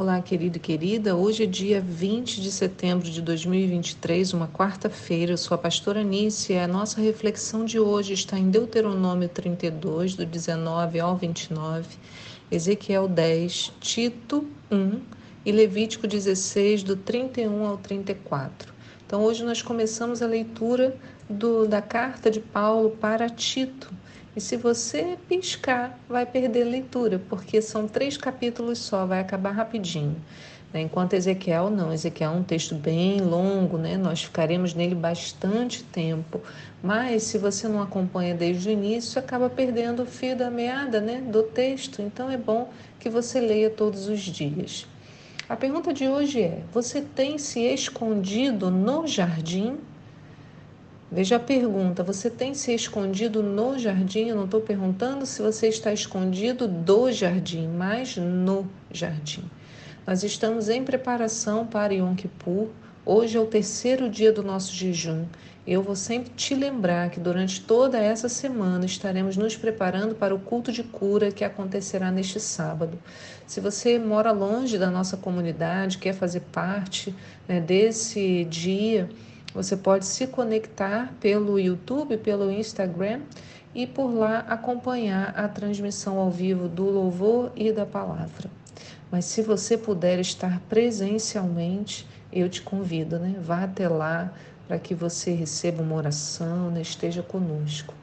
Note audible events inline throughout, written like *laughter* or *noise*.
Olá, querido e querida. Hoje é dia 20 de setembro de 2023, uma quarta-feira. Eu sou a pastora Nícia e a nossa reflexão de hoje está em Deuteronômio 32, do 19 ao 29, Ezequiel 10, Tito 1 e Levítico 16, do 31 ao 34. Então, hoje nós começamos a leitura do, da carta de Paulo para Tito. E se você piscar, vai perder leitura, porque são três capítulos só, vai acabar rapidinho. Né? Enquanto Ezequiel não, Ezequiel é um texto bem longo, né? nós ficaremos nele bastante tempo. Mas se você não acompanha desde o início, acaba perdendo o fio da meada né? do texto. Então é bom que você leia todos os dias. A pergunta de hoje é: você tem se escondido no jardim? Veja a pergunta: você tem se escondido no jardim? Eu não estou perguntando se você está escondido do jardim, mas no jardim. Nós estamos em preparação para Yom Kippur. Hoje é o terceiro dia do nosso jejum. Eu vou sempre te lembrar que durante toda essa semana estaremos nos preparando para o culto de cura que acontecerá neste sábado. Se você mora longe da nossa comunidade, quer fazer parte né, desse dia, você pode se conectar pelo YouTube, pelo Instagram e por lá acompanhar a transmissão ao vivo do louvor e da palavra. Mas se você puder estar presencialmente, eu te convido, né? Vá até lá para que você receba uma oração, né? esteja conosco.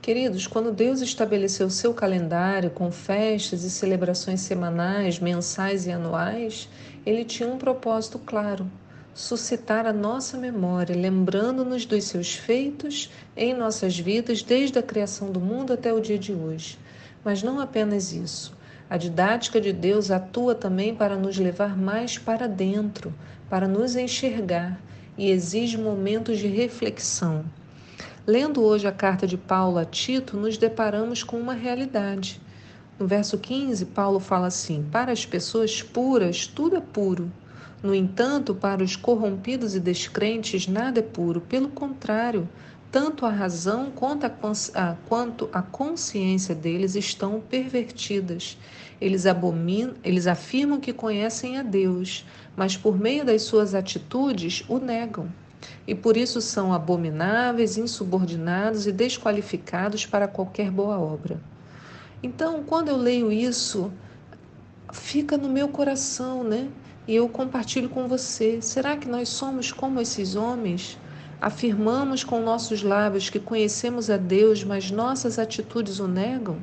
Queridos, quando Deus estabeleceu o seu calendário com festas e celebrações semanais, mensais e anuais, ele tinha um propósito claro: suscitar a nossa memória, lembrando-nos dos seus feitos em nossas vidas desde a criação do mundo até o dia de hoje. Mas não apenas isso. A didática de Deus atua também para nos levar mais para dentro, para nos enxergar e exige momentos de reflexão. Lendo hoje a carta de Paulo a Tito, nos deparamos com uma realidade. No verso 15, Paulo fala assim: Para as pessoas puras, tudo é puro no entanto, para os corrompidos e descrentes, nada é puro. Pelo contrário, tanto a razão quanto a, quanto a consciência deles estão pervertidas. Eles, abominam, eles afirmam que conhecem a Deus, mas por meio das suas atitudes o negam. E por isso são abomináveis, insubordinados e desqualificados para qualquer boa obra. Então, quando eu leio isso, fica no meu coração, né? E eu compartilho com você: será que nós somos como esses homens? Afirmamos com nossos lábios que conhecemos a Deus, mas nossas atitudes o negam?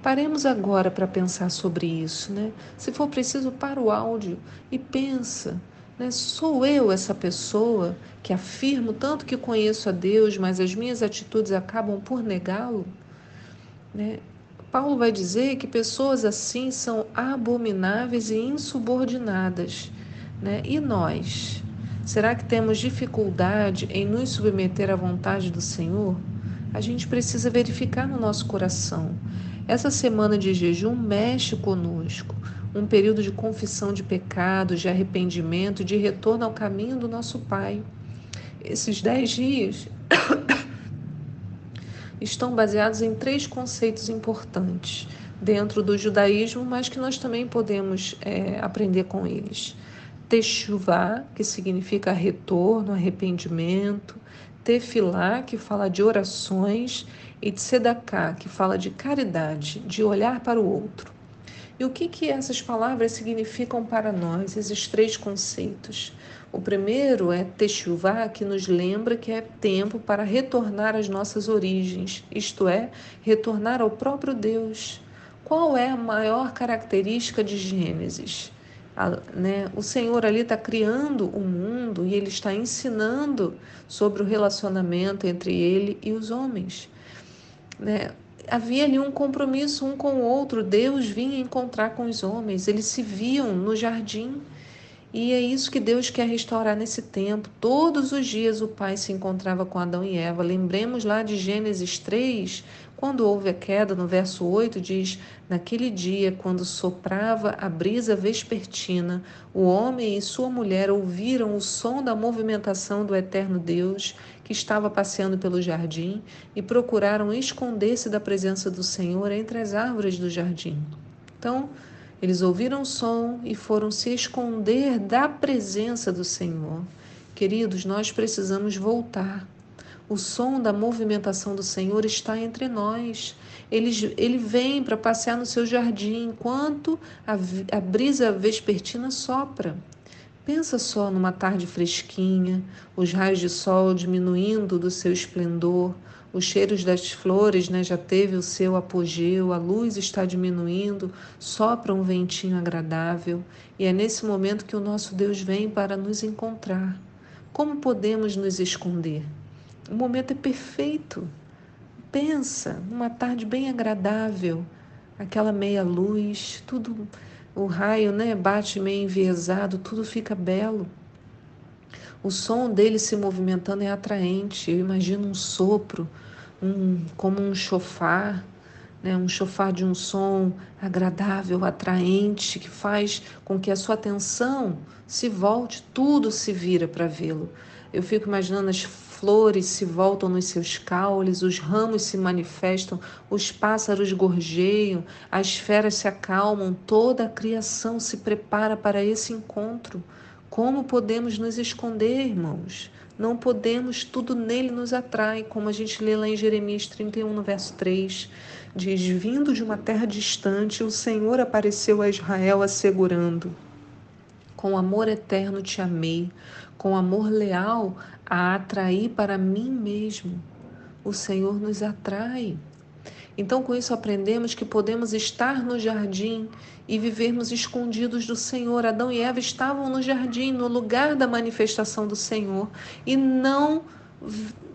Paremos agora para pensar sobre isso, né? Se for preciso, para o áudio e pensa. Né? Sou eu essa pessoa que afirmo tanto que conheço a Deus, mas as minhas atitudes acabam por negá-lo? Né? Paulo vai dizer que pessoas assim são abomináveis e insubordinadas. Né? E nós? Será que temos dificuldade em nos submeter à vontade do Senhor? A gente precisa verificar no nosso coração. Essa semana de jejum mexe conosco. Um período de confissão de pecados, de arrependimento, de retorno ao caminho do nosso Pai. Esses dez dias estão baseados em três conceitos importantes dentro do judaísmo, mas que nós também podemos é, aprender com eles. Teshuvah, que significa retorno, arrependimento. Tefilá, que fala de orações. E Tzedakah, que fala de caridade, de olhar para o outro. E o que, que essas palavras significam para nós, esses três conceitos? O primeiro é Teshuvah, que nos lembra que é tempo para retornar às nossas origens, isto é, retornar ao próprio Deus. Qual é a maior característica de Gênesis? A, né, o Senhor ali está criando o mundo e ele está ensinando sobre o relacionamento entre ele e os homens. Né? Havia ali um compromisso um com o outro. Deus vinha encontrar com os homens, eles se viam no jardim. E é isso que Deus quer restaurar nesse tempo. Todos os dias o Pai se encontrava com Adão e Eva. Lembremos lá de Gênesis 3, quando houve a queda, no verso 8, diz: Naquele dia, quando soprava a brisa vespertina, o homem e sua mulher ouviram o som da movimentação do eterno Deus que estava passeando pelo jardim e procuraram esconder-se da presença do Senhor entre as árvores do jardim. Então, Eles ouviram o som e foram se esconder da presença do Senhor. Queridos, nós precisamos voltar. O som da movimentação do Senhor está entre nós. Ele, ele vem para passear no seu jardim enquanto a, a brisa vespertina sopra. Pensa só numa tarde fresquinha, os raios de sol diminuindo do seu esplendor, os cheiros das flores né, já teve o seu apogeu, a luz está diminuindo, sopra um ventinho agradável e é nesse momento que o nosso Deus vem para nos encontrar. Como podemos nos esconder? O momento é perfeito. Pensa, numa tarde bem agradável, aquela meia luz, tudo, o raio né, bate meio enviesado, tudo fica belo. O som dele se movimentando é atraente. Eu imagino um sopro, um, como um chofar, né? um chofar de um som agradável, atraente, que faz com que a sua atenção se volte, tudo se vira para vê-lo. Eu fico imaginando as flores se voltam nos seus caules, os ramos se manifestam, os pássaros gorjeiam, as feras se acalmam, toda a criação se prepara para esse encontro. Como podemos nos esconder, irmãos? Não podemos, tudo nele nos atrai, como a gente lê lá em Jeremias 31, no verso 3. Diz: Vindo de uma terra distante, o Senhor apareceu a Israel assegurando: Com amor eterno te amei, com amor leal a atrair para mim mesmo. O Senhor nos atrai. Então, com isso, aprendemos que podemos estar no jardim e vivermos escondidos do Senhor. Adão e Eva estavam no jardim, no lugar da manifestação do Senhor, e não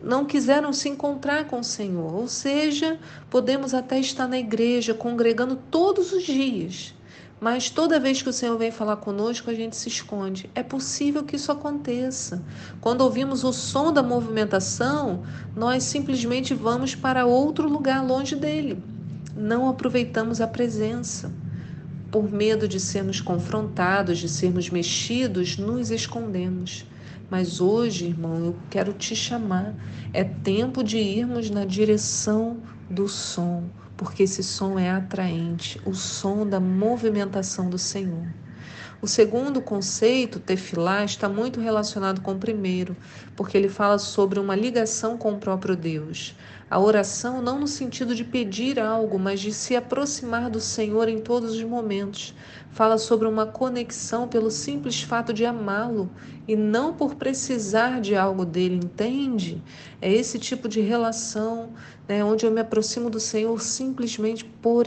não quiseram se encontrar com o Senhor. Ou seja, podemos até estar na igreja, congregando todos os dias, mas toda vez que o Senhor vem falar conosco, a gente se esconde. É possível que isso aconteça. Quando ouvimos o som da movimentação, nós simplesmente vamos para outro lugar longe dele. Não aproveitamos a presença. Por medo de sermos confrontados, de sermos mexidos, nos escondemos. Mas hoje, irmão, eu quero te chamar. É tempo de irmos na direção do som porque esse som é atraente, o som da movimentação do Senhor. O segundo conceito, tefilá, está muito relacionado com o primeiro, porque ele fala sobre uma ligação com o próprio Deus. A oração não no sentido de pedir algo, mas de se aproximar do Senhor em todos os momentos. Fala sobre uma conexão pelo simples fato de amá-lo e não por precisar de algo dele, entende? É esse tipo de relação né, onde eu me aproximo do Senhor simplesmente por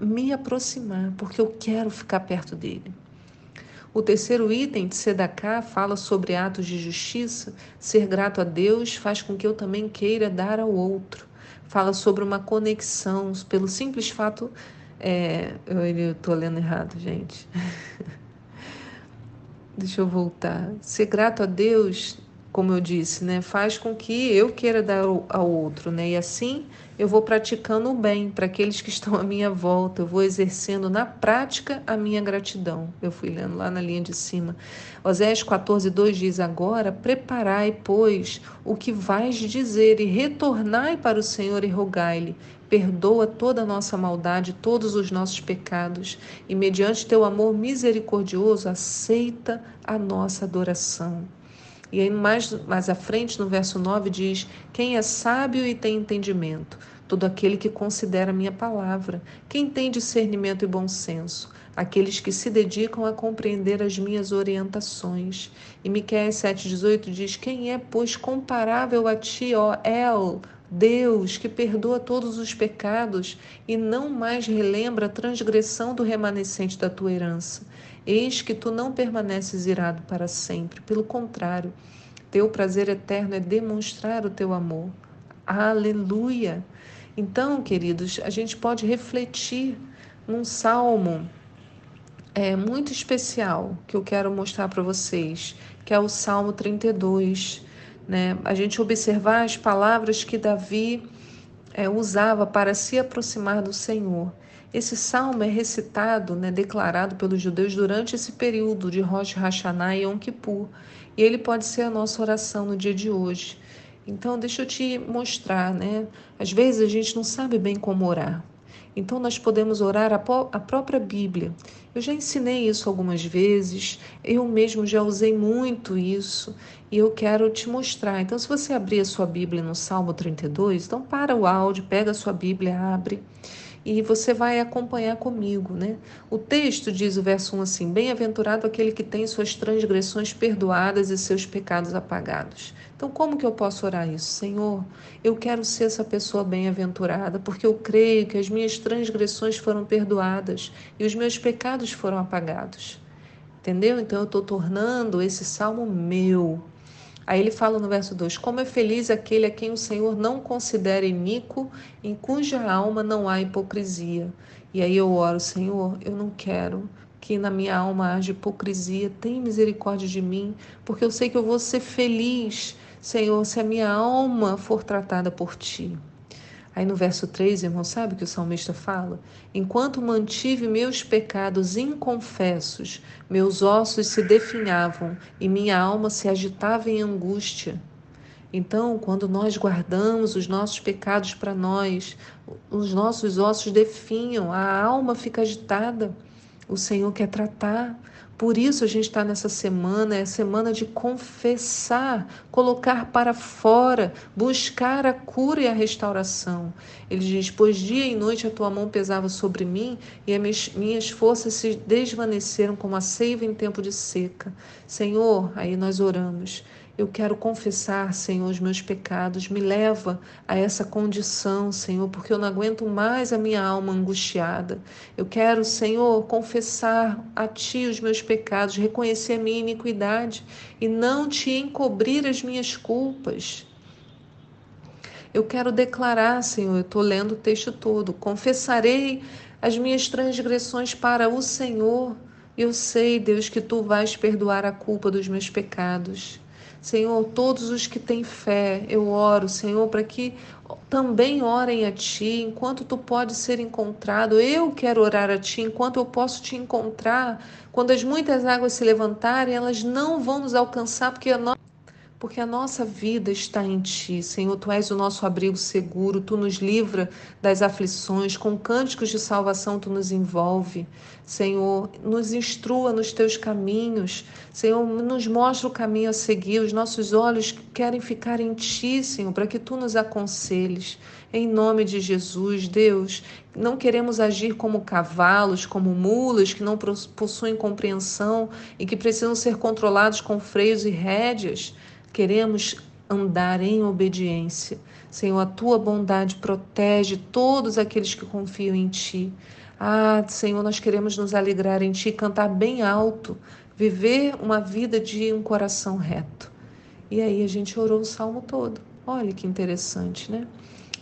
me aproximar, porque eu quero ficar perto dele. O terceiro item de Sedaká fala sobre atos de justiça. Ser grato a Deus faz com que eu também queira dar ao outro. Fala sobre uma conexão, pelo simples fato. É, eu estou lendo errado, gente. *laughs* Deixa eu voltar. Ser grato a Deus como eu disse, né, faz com que eu queira dar ao outro, né? E assim eu vou praticando o bem para aqueles que estão à minha volta, eu vou exercendo na prática a minha gratidão. Eu fui lendo lá na linha de cima. Oséias 14, 2 diz: Agora preparai, pois, o que vais dizer, e retornai para o Senhor e rogai-lhe. Perdoa toda a nossa maldade, todos os nossos pecados, e mediante teu amor misericordioso, aceita a nossa adoração. E aí, mais, mais à frente, no verso 9, diz: Quem é sábio e tem entendimento? Todo aquele que considera a minha palavra. Quem tem discernimento e bom senso? Aqueles que se dedicam a compreender as minhas orientações. E Miqueias 7,18 diz: Quem é, pois, comparável a ti, ó El, Deus, que perdoa todos os pecados e não mais relembra a transgressão do remanescente da tua herança? Eis que tu não permaneces irado para sempre, pelo contrário, teu prazer eterno é demonstrar o teu amor. Aleluia! Então, queridos, a gente pode refletir num salmo é, muito especial que eu quero mostrar para vocês, que é o Salmo 32. Né? A gente observar as palavras que Davi é, usava para se aproximar do Senhor. Esse salmo é recitado, né, declarado pelos judeus durante esse período de Rosh Hashanah e Yom Kippur, e ele pode ser a nossa oração no dia de hoje. Então, deixa eu te mostrar, né? Às vezes a gente não sabe bem como orar. Então nós podemos orar a, a própria Bíblia. Eu já ensinei isso algumas vezes, eu mesmo já usei muito isso e eu quero te mostrar. Então, se você abrir a sua Bíblia no Salmo 32, então para o áudio, pega a sua Bíblia, abre e você vai acompanhar comigo, né? O texto diz o verso 1 assim: Bem-aventurado aquele que tem suas transgressões perdoadas e seus pecados apagados. Então, como que eu posso orar isso? Senhor, eu quero ser essa pessoa bem-aventurada, porque eu creio que as minhas transgressões foram perdoadas e os meus pecados foram apagados. Entendeu? Então, eu estou tornando esse salmo meu. Aí ele fala no verso 2: Como é feliz aquele a quem o Senhor não considera iníquo, em cuja alma não há hipocrisia. E aí eu oro, Senhor, eu não quero que na minha alma haja hipocrisia, tem misericórdia de mim, porque eu sei que eu vou ser feliz, Senhor, se a minha alma for tratada por ti. Aí no verso 3, irmão, sabe o que o salmista fala? Enquanto mantive meus pecados inconfessos, meus ossos se definhavam e minha alma se agitava em angústia. Então, quando nós guardamos os nossos pecados para nós, os nossos ossos definham, a alma fica agitada. O Senhor quer tratar. Por isso a gente está nessa semana, é a semana de confessar, colocar para fora, buscar a cura e a restauração. Ele diz: Pois dia e noite a tua mão pesava sobre mim e as minhas forças se desvaneceram como a seiva em tempo de seca. Senhor, aí nós oramos. Eu quero confessar, Senhor, os meus pecados. Me leva a essa condição, Senhor, porque eu não aguento mais a minha alma angustiada. Eu quero, Senhor, confessar a Ti os meus pecados, reconhecer a minha iniquidade e não te encobrir as minhas culpas. Eu quero declarar, Senhor, eu estou lendo o texto todo, confessarei as minhas transgressões para o Senhor. Eu sei, Deus, que Tu vais perdoar a culpa dos meus pecados. Senhor, todos os que têm fé, eu oro, Senhor, para que também orem a Ti enquanto Tu podes ser encontrado. Eu quero orar a Ti enquanto eu posso Te encontrar. Quando as muitas águas se levantarem, elas não vão nos alcançar, porque a nossa porque a nossa vida está em Ti, Senhor. Tu és o nosso abrigo seguro, Tu nos livra das aflições, com cânticos de salvação Tu nos envolve. Senhor, nos instrua nos Teus caminhos, Senhor, nos mostra o caminho a seguir. Os nossos olhos querem ficar em Ti, Senhor, para que Tu nos aconselhes. Em nome de Jesus, Deus, não queremos agir como cavalos, como mulas que não possuem compreensão e que precisam ser controlados com freios e rédeas. Queremos andar em obediência. Senhor, a tua bondade protege todos aqueles que confiam em ti. Ah, Senhor, nós queremos nos alegrar em ti, cantar bem alto, viver uma vida de um coração reto. E aí a gente orou o salmo todo. Olha que interessante, né?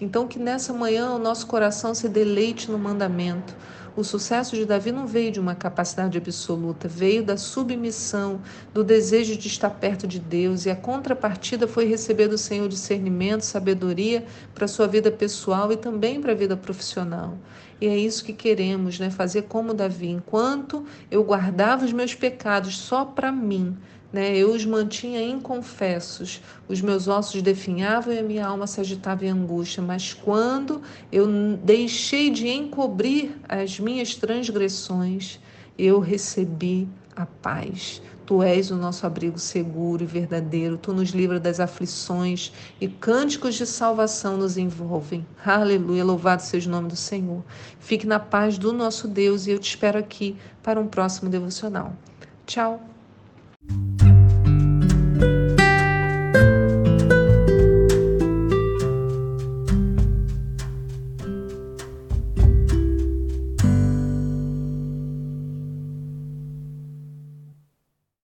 Então, que nessa manhã o nosso coração se deleite no mandamento. O sucesso de Davi não veio de uma capacidade absoluta, veio da submissão, do desejo de estar perto de Deus, e a contrapartida foi receber do Senhor discernimento, sabedoria para a sua vida pessoal e também para a vida profissional. E é isso que queremos, né? Fazer como Davi. Enquanto eu guardava os meus pecados só para mim, né? Eu os mantinha inconfessos, os meus ossos definhavam e a minha alma se agitava em angústia. Mas quando eu deixei de encobrir as minhas transgressões, eu recebi a paz. Tu és o nosso abrigo seguro e verdadeiro. Tu nos livra das aflições e cânticos de salvação nos envolvem. Aleluia, louvado seja o nome do Senhor. Fique na paz do nosso Deus e eu te espero aqui para um próximo devocional. Tchau.